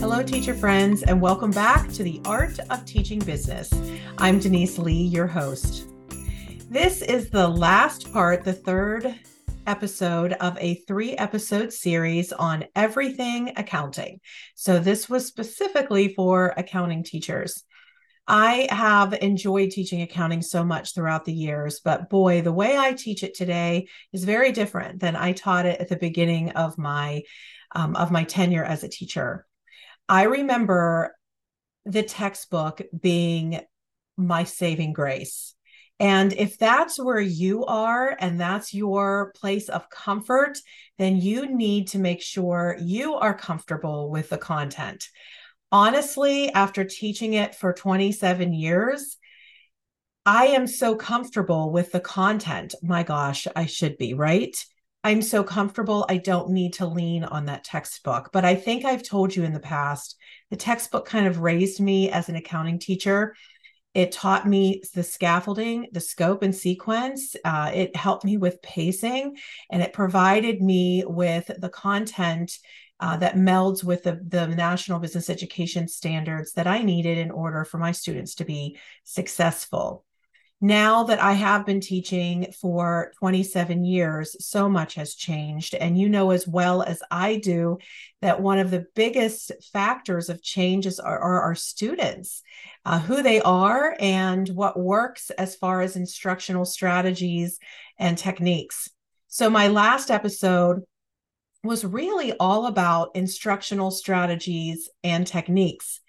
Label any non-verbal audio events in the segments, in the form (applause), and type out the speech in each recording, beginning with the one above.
Hello, teacher friends, and welcome back to the Art of Teaching Business. I'm Denise Leigh, your host. This is the last part, the third episode of a three episode series on everything accounting. So, this was specifically for accounting teachers. I have enjoyed teaching accounting so much throughout the years, but boy, the way I teach it today is very different than I taught it at the beginning of my um, of my tenure as a teacher. I remember the textbook being my saving grace. And if that's where you are and that's your place of comfort, then you need to make sure you are comfortable with the content. Honestly, after teaching it for 27 years, I am so comfortable with the content. My gosh, I should be, right? I'm so comfortable, I don't need to lean on that textbook. But I think I've told you in the past, the textbook kind of raised me as an accounting teacher. It taught me the scaffolding, the scope and sequence. Uh, it helped me with pacing, and it provided me with the content uh, that melds with the, the national business education standards that I needed in order for my students to be successful now that I have been teaching for 27 years, so much has changed. And you know as well as I do that one of the biggest factors of changes are, are our students, uh, who they are, and what works as far as instructional strategies and techniques. So, my last episode was really all about instructional strategies and techniques.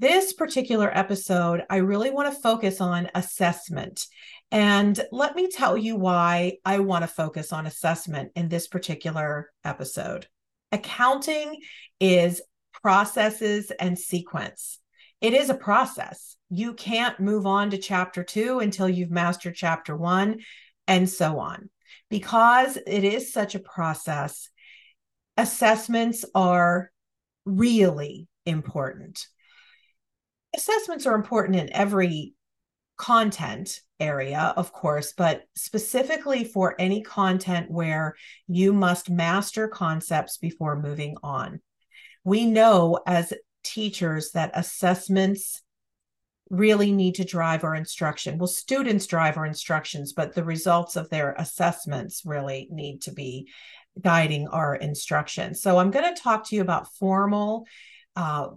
This particular episode, I really want to focus on assessment. And let me tell you why I want to focus on assessment in this particular episode. Accounting is processes and sequence. It is a process. You can't move on to chapter two until you've mastered chapter one, and so on. Because it is such a process, assessments are really important assessments are important in every content area, of course, but specifically for any content where you must master concepts before moving on. We know as teachers that assessments really need to drive our instruction. Well, students drive our instructions, but the results of their assessments really need to be guiding our instruction. So I'm going to talk to you about formal uh,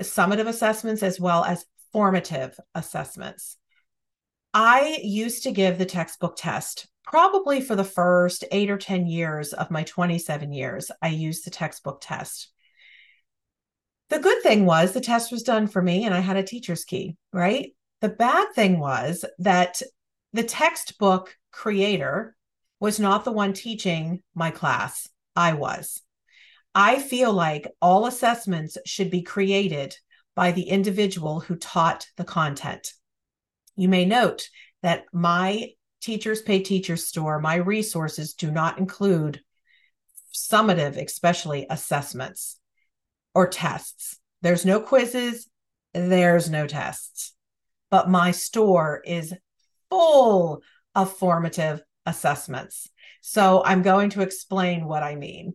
summative assessments as well as formative assessments. I used to give the textbook test probably for the first eight or 10 years of my 27 years. I used the textbook test. The good thing was the test was done for me and I had a teacher's key, right? The bad thing was that the textbook creator was not the one teaching my class. I was. I feel like all assessments should be created by the individual who taught the content. You may note that my Teachers Pay Teachers store, my resources do not include summative, especially assessments or tests. There's no quizzes, there's no tests. But my store is full of formative assessments. So I'm going to explain what I mean.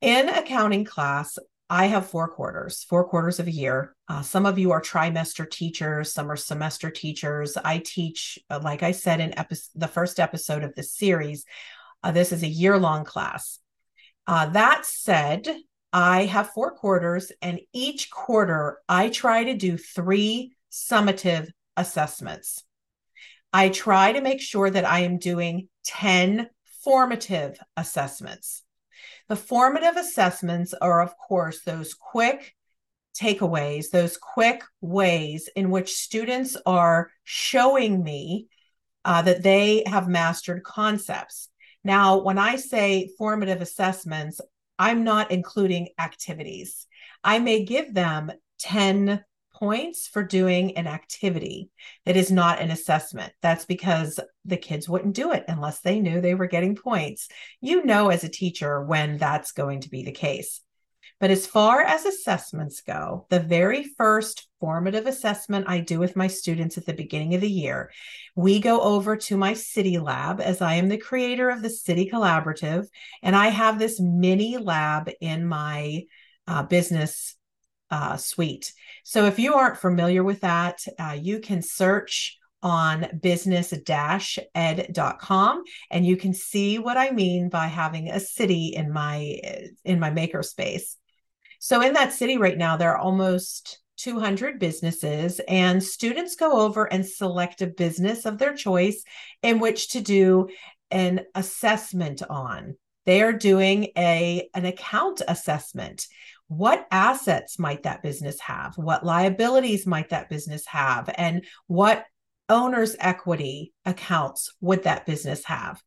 In accounting class, I have four quarters, four quarters of a year. Uh, some of you are trimester teachers, some are semester teachers. I teach, uh, like I said in epi- the first episode of this series, uh, this is a year long class. Uh, that said, I have four quarters, and each quarter I try to do three summative assessments. I try to make sure that I am doing 10 formative assessments. The formative assessments are, of course, those quick takeaways, those quick ways in which students are showing me uh, that they have mastered concepts. Now, when I say formative assessments, I'm not including activities. I may give them 10 points for doing an activity that is not an assessment. That's because the kids wouldn't do it unless they knew they were getting points. You know, as a teacher, when that's going to be the case. But as far as assessments go, the very first formative assessment I do with my students at the beginning of the year, we go over to my city lab as I am the creator of the City Collaborative. And I have this mini lab in my uh, business uh, suite. So if you aren't familiar with that, uh, you can search on business-ed.com and you can see what I mean by having a city in my in my makerspace. So in that city right now there are almost 200 businesses and students go over and select a business of their choice in which to do an assessment on. They are doing a an account assessment. What assets might that business have? What liabilities might that business have? And what owner's equity accounts would that business have?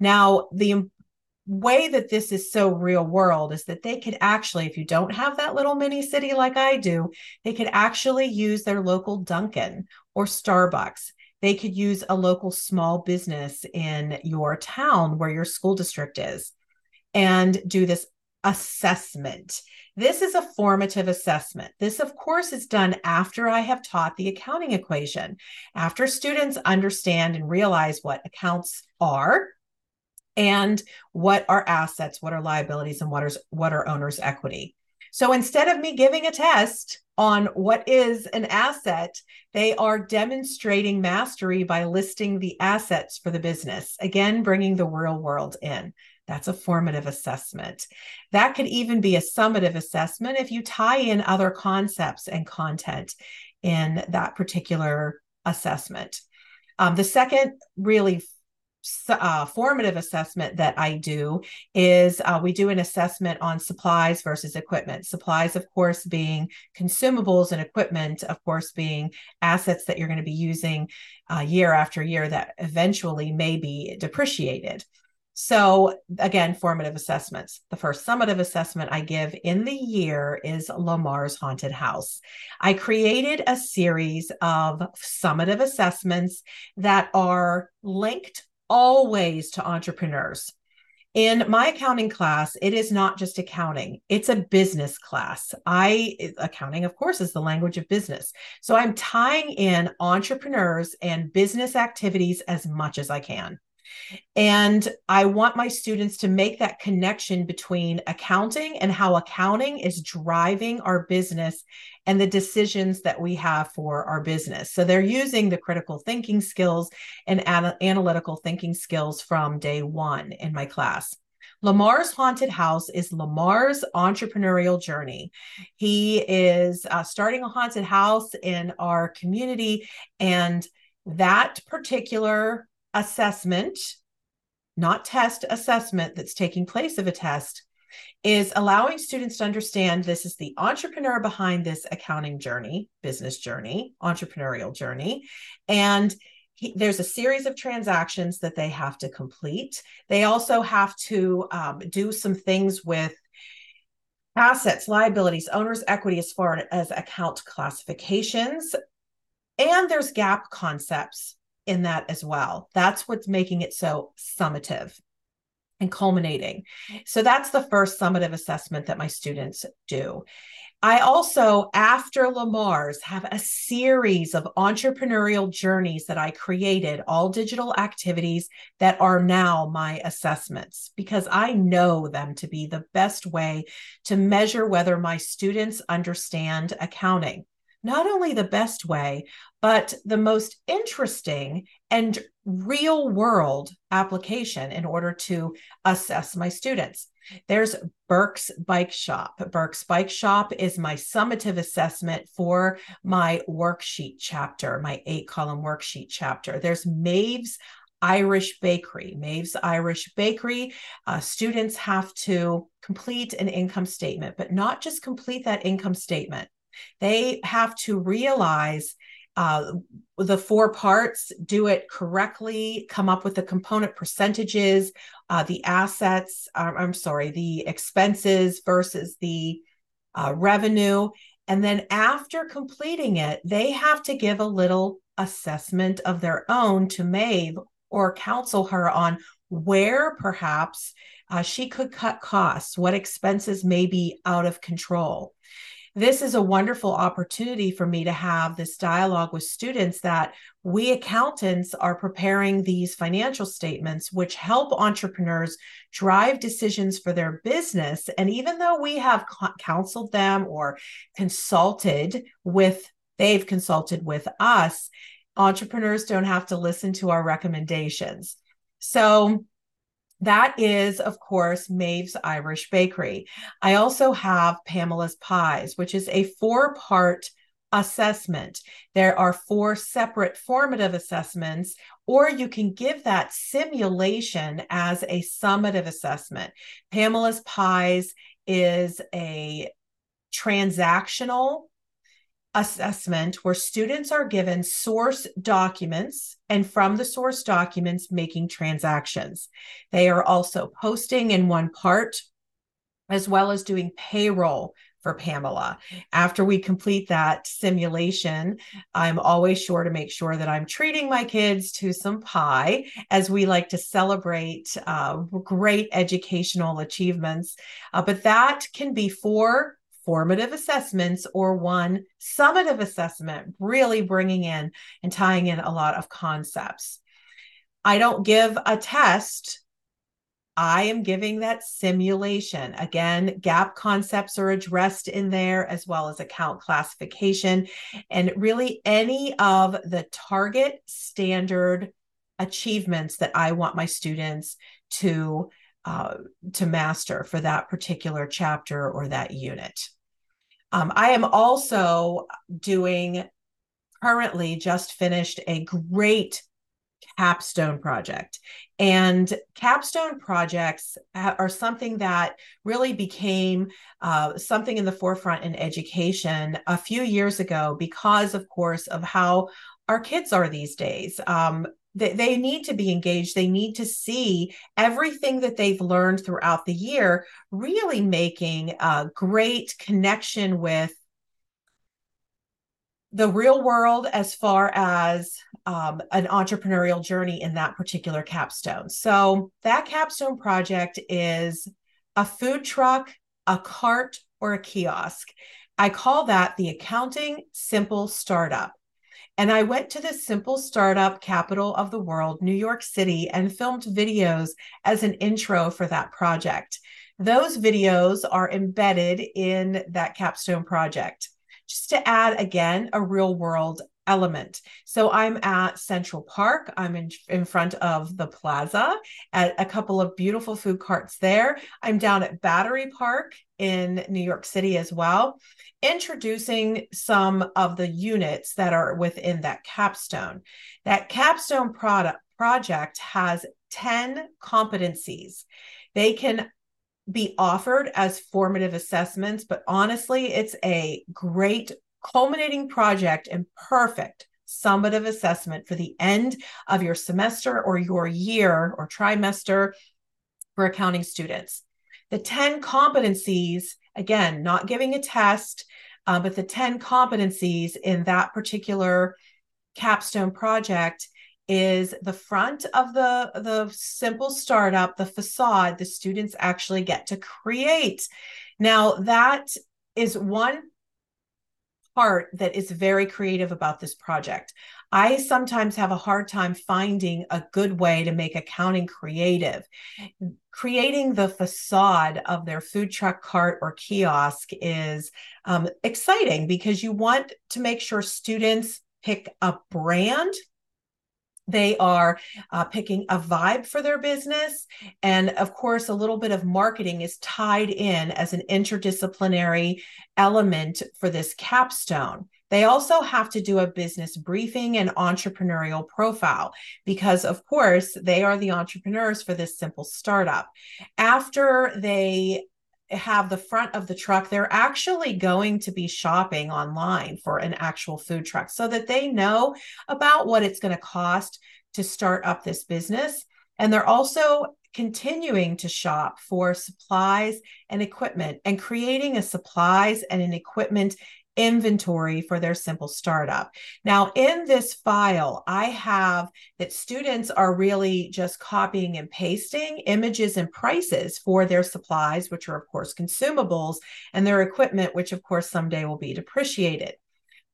Now, the way that this is so real world is that they could actually, if you don't have that little mini city like I do, they could actually use their local Dunkin' or Starbucks. They could use a local small business in your town where your school district is and do this assessment. This is a formative assessment. This, of course, is done after I have taught the accounting equation, after students understand and realize what accounts are and what are assets, what are liabilities, and what are, what are owner's equity. So instead of me giving a test on what is an asset, they are demonstrating mastery by listing the assets for the business, again, bringing the real world in. That's a formative assessment. That could even be a summative assessment if you tie in other concepts and content in that particular assessment. Um, the second really uh, formative assessment that I do is uh, we do an assessment on supplies versus equipment. Supplies, of course, being consumables, and equipment, of course, being assets that you're going to be using uh, year after year that eventually may be depreciated. So, again, formative assessments. The first summative assessment I give in the year is Lamar's Haunted House. I created a series of summative assessments that are linked always to entrepreneurs. In my accounting class, it is not just accounting, it's a business class. I accounting of course is the language of business. So I'm tying in entrepreneurs and business activities as much as I can. And I want my students to make that connection between accounting and how accounting is driving our business and the decisions that we have for our business. So they're using the critical thinking skills and ana- analytical thinking skills from day one in my class. Lamar's Haunted House is Lamar's entrepreneurial journey. He is uh, starting a haunted house in our community, and that particular assessment, not test assessment that's taking place of a test, is allowing students to understand this is the entrepreneur behind this accounting journey, business journey, entrepreneurial journey. And he, there's a series of transactions that they have to complete. They also have to um, do some things with assets, liabilities, owner's equity as far as account classifications. And there's GAAP concepts in that as well. That's what's making it so summative and culminating. So that's the first summative assessment that my students do. I also, after Lamar's, have a series of entrepreneurial journeys that I created, all digital activities that are now my assessments, because I know them to be the best way to measure whether my students understand accounting not only the best way, but the most interesting and real world application in order to assess my students. There's Burke's Bike Shop. Burke's Bike Shop is my summative assessment for my worksheet chapter, my eight column worksheet chapter. There's Maeve's Irish Bakery. Maeve's Irish Bakery, uh, students have to complete an income statement, but not just complete that income statement. They have to realize uh, the four parts, do it correctly, come up with the component percentages, uh, the assets, uh, I'm sorry, the expenses versus the uh, revenue. And then after completing it, they have to give a little assessment of their own to Maeve or counsel her on where perhaps uh, she could cut costs, what expenses may be out of control. This is a wonderful opportunity for me to have this dialogue with students that we accountants are preparing these financial statements, which help entrepreneurs drive decisions for their business. And even though we have counseled them or consulted with, they've consulted with us, entrepreneurs don't have to listen to our recommendations. So, that is, of course, Maeve's Irish Bakery. I also have Pamela's Pies, which is a four part assessment. There are four separate formative assessments, or you can give that simulation as a summative assessment. Pamela's Pies is a transactional assessment where students are given source documents and from the source documents making transactions. They are also posting in one part as well as doing payroll for Pamela. After we complete that simulation, I'm always sure to make sure that I'm treating my kids to some pie as we like to celebrate uh, great educational achievements. Uh, but that can be for formative assessments or one summative assessment, really bringing in and tying in a lot of concepts. I don't give a test. I am giving that simulation. Again, GAAP concepts are addressed in there as well as account classification and really any of the target standard achievements that I want my students to uh, to master for that particular chapter or that unit. Um, I am also doing currently just finished a great capstone project. And capstone projects are something that really became uh, something in the forefront in education a few years ago because, of course, of how our kids are these days. Um, they, they need to be engaged they need to see everything that they've learned throughout the year really making a great connection with the real world as far as um, an entrepreneurial journey in that particular capstone. So, that capstone project is a food truck, a cart, or a kiosk. I call that the Accounting Simple Startup. And I went to the simple startup capital of the world, New York City, and filmed videos as an intro for that project. Those videos are embedded in that capstone project. Just to add again a real world element. So I'm at Central Park. I'm in, in front of the plaza at a couple of beautiful food carts there. I'm down at Battery Park in New York City as well, introducing some of the units that are within that capstone. That capstone product project has 10 competencies. They can be offered as formative assessments, but honestly, it's a great culminating project and perfect summative assessment for the end of your semester or your year or trimester for accounting students. The 10 competencies, again, not giving a test, uh, but the 10 competencies in that particular capstone project is the front of the the simple startup the facade the students actually get to create now that is one part that is very creative about this project. I sometimes have a hard time finding a good way to make accounting creative. Creating the facade of their food truck cart or kiosk is um, exciting because you want to make sure students pick a brand they are uh, picking a vibe for their business. And of course, a little bit of marketing is tied in as an interdisciplinary element for this capstone. They also have to do a business briefing and entrepreneurial profile because, of course, they are the entrepreneurs for this simple startup. After they have the front of the truck, they're actually going to be shopping online for an actual food truck so that they know about what it's going to cost to start up this business. And they're also continuing to shop for supplies and equipment and creating a supplies and an equipment inventory for their simple startup. Now, in this file, I have that students are really just copying and pasting images and prices for their supplies, which are, of course, consumables, and their equipment, which, of course, someday will be depreciated.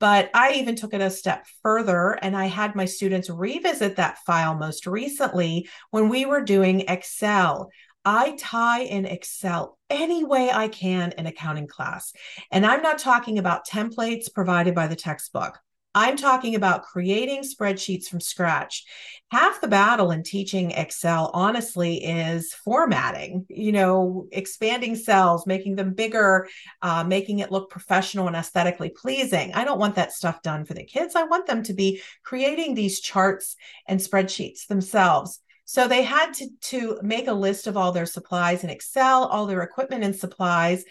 But I even took it a step further and I had my students revisit that file most recently when we were doing Excel. I tie in Excel any way I can in accounting class. And I'm not talking about templates provided by the textbook. I'm talking about creating spreadsheets from scratch. Half the battle in teaching Excel, honestly, is formatting, you know, expanding cells, making them bigger, uh, making it look professional and aesthetically pleasing. I don't want that stuff done for the kids. I want them to be creating these charts and spreadsheets themselves. So they had to, to make a list of all their supplies in Excel, all their equipment and supplies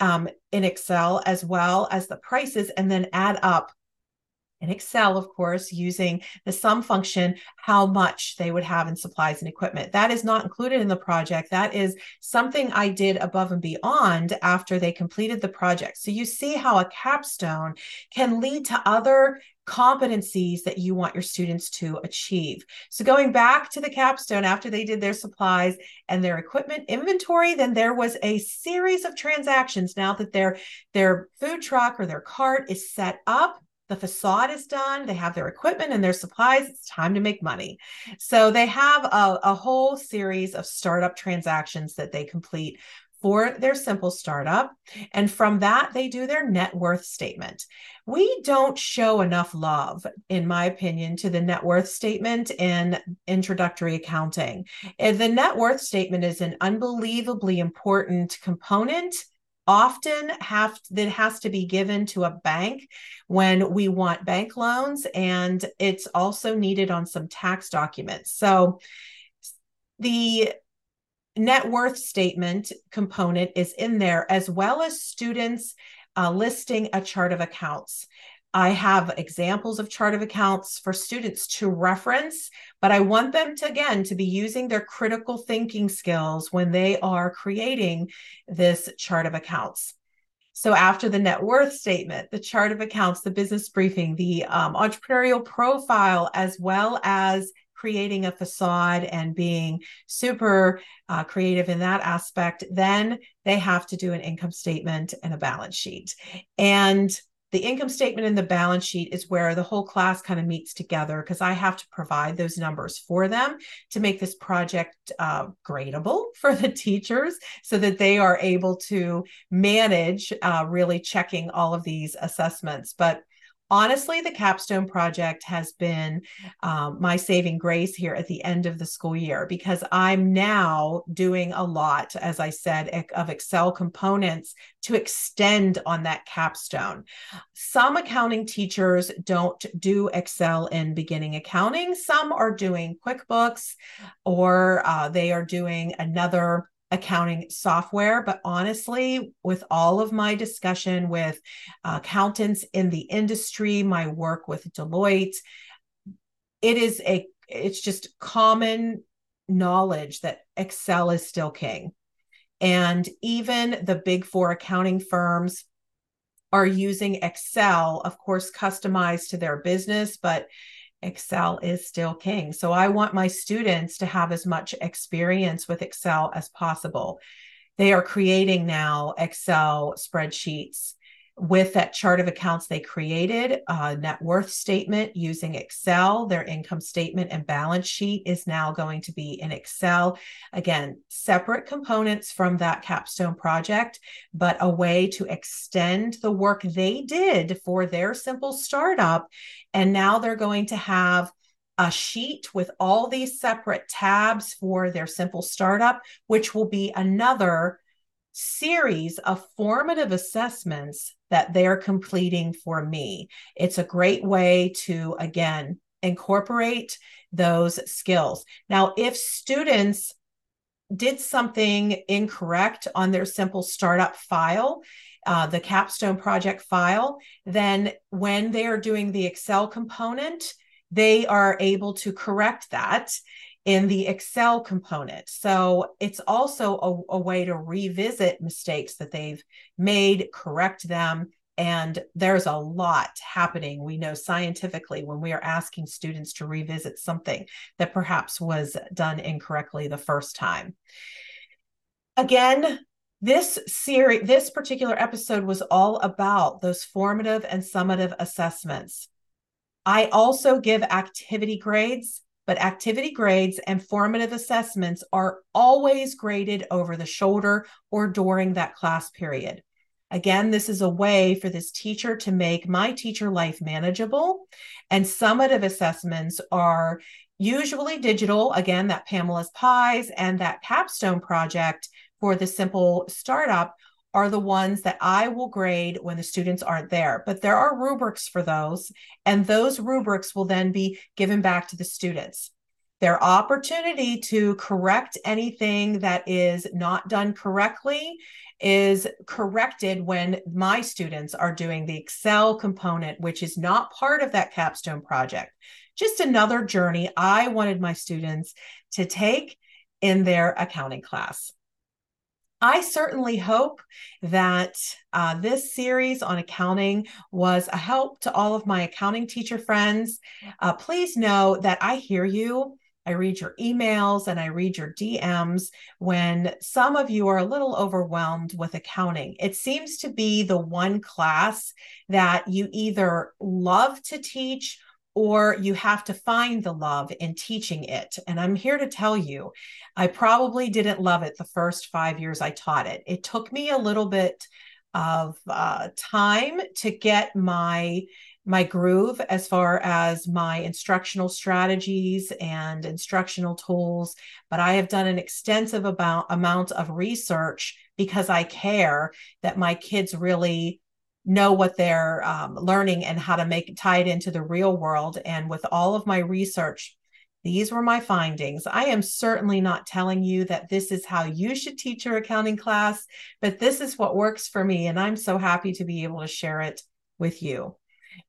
um, in Excel, as well as the prices, and then add up in Excel, of course, using the sum function, how much they would have in supplies and equipment. That is not included in the project. That is something I did above and beyond after they completed the project. So you see how a capstone can lead to other competencies that you want your students to achieve. So going back to the capstone after they did their supplies and their equipment inventory, then there was a series of transactions now that their their food truck or their cart is set up the facade is done they have their equipment and their supplies it's time to make money so they have a, a whole series of startup transactions that they complete for their simple startup. And from that, they do their net worth statement. We don't show enough love, in my opinion, to the net worth statement in introductory accounting. The net worth statement is an unbelievably important component often have that has to be given to a bank when we want bank loans and it's also needed on some tax documents so the net worth statement component is in there as well as students uh, listing a chart of accounts I have examples of chart of accounts for students to reference, but I want them to, again, to be using their critical thinking skills when they are creating this chart of accounts. So after the net worth statement, the chart of accounts, the business briefing, the um, entrepreneurial profile, as well as creating a facade and being super uh, creative in that aspect, then they have to do an income statement and a balance sheet. And the income statement and the balance sheet is where the whole class kind of meets together because I have to provide those numbers for them to make this project uh, gradable (laughs) for the teachers so that they are able to manage uh, really checking all of these assessments. But honestly, the capstone project has been um, my saving grace here at the end of the school year because I'm now doing a lot, as I said, of Excel components to extend on that capstone. Some accounting teachers don't do Excel in beginning accounting, some are doing QuickBooks or uh, they are doing another accounting software. But honestly, with all of my discussion with uh, accountants in the industry, my work with Deloitte, it is a it's just common knowledge that Excel is still king. And even the big four accounting firms are using Excel, of course, customized to their business, but Excel is still king. So I want my students to have as much experience with Excel as possible. They are creating now Excel spreadsheets with that chart of accounts they created, a net worth statement using Excel. Their income statement and balance sheet is now going to be in Excel. Again, separate components from that capstone project, but a way to extend the work they did for their simple startup. And now they're going to have a sheet with all these separate tabs for their simple startup, which will be another series of formative assessments that they're completing for me. It's a great way to, again, incorporate those skills. Now, if students did something incorrect on their simple startup file, uh, the capstone project file, then when they are doing the Excel component, they are able to correct that in the Excel component. So it's also a, a, way to revisit mistakes that they've made, correct them. And there's a lot happening, we know scientifically, when we are asking students to revisit something that perhaps was done incorrectly the first time. Again, this series, this particular episode was all about those formative and summative assessments. I also give activity grades but activity grades and formative assessments are always graded over the shoulder or during that class period. Again, this is a way for this teacher to make my teacher life manageable. And summative assessments are usually digital, again, that Pamela's Pies and that capstone project for the simple startup are the ones that I will grade when the students aren't there. But there are rubrics for those, and those rubrics will then be given back to the students. Their opportunity to correct anything that is not done correctly is corrected when my students are doing the Excel component, which is not part of that capstone project. Just another journey I wanted my students to take in their accounting class. I certainly hope that uh, this series on accounting was a help to all of my accounting teacher friends. Uh, please know that I hear you. I read your emails and I read your DMs when some of you are a little overwhelmed with accounting. It seems to be the one class that you either love to teach or you have to find the love in teaching it. And I'm here to tell you, I probably didn't love it the first five years I taught it. It took me a little bit of uh, time to get my my groove as far as my instructional strategies and instructional tools but i have done an extensive about, amount of research because i care that my kids really know what they're um, learning and how to make tie it into the real world. And with all of my research, these were my findings. I am certainly not telling you that this is how you should teach your accounting class, but this is what works for me. And I'm so happy to be able to share it with you.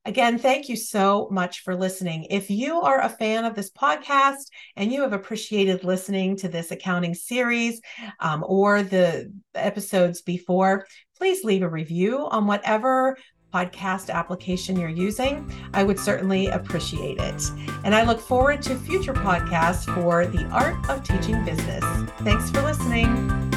Again, thank you so much for listening. If you are a fan of this podcast and you have appreciated listening to this accounting series um, or the episodes before, please leave a review on whatever podcast application you're using. I would certainly appreciate it. And I look forward to future podcasts for the art of teaching business. Thanks for listening.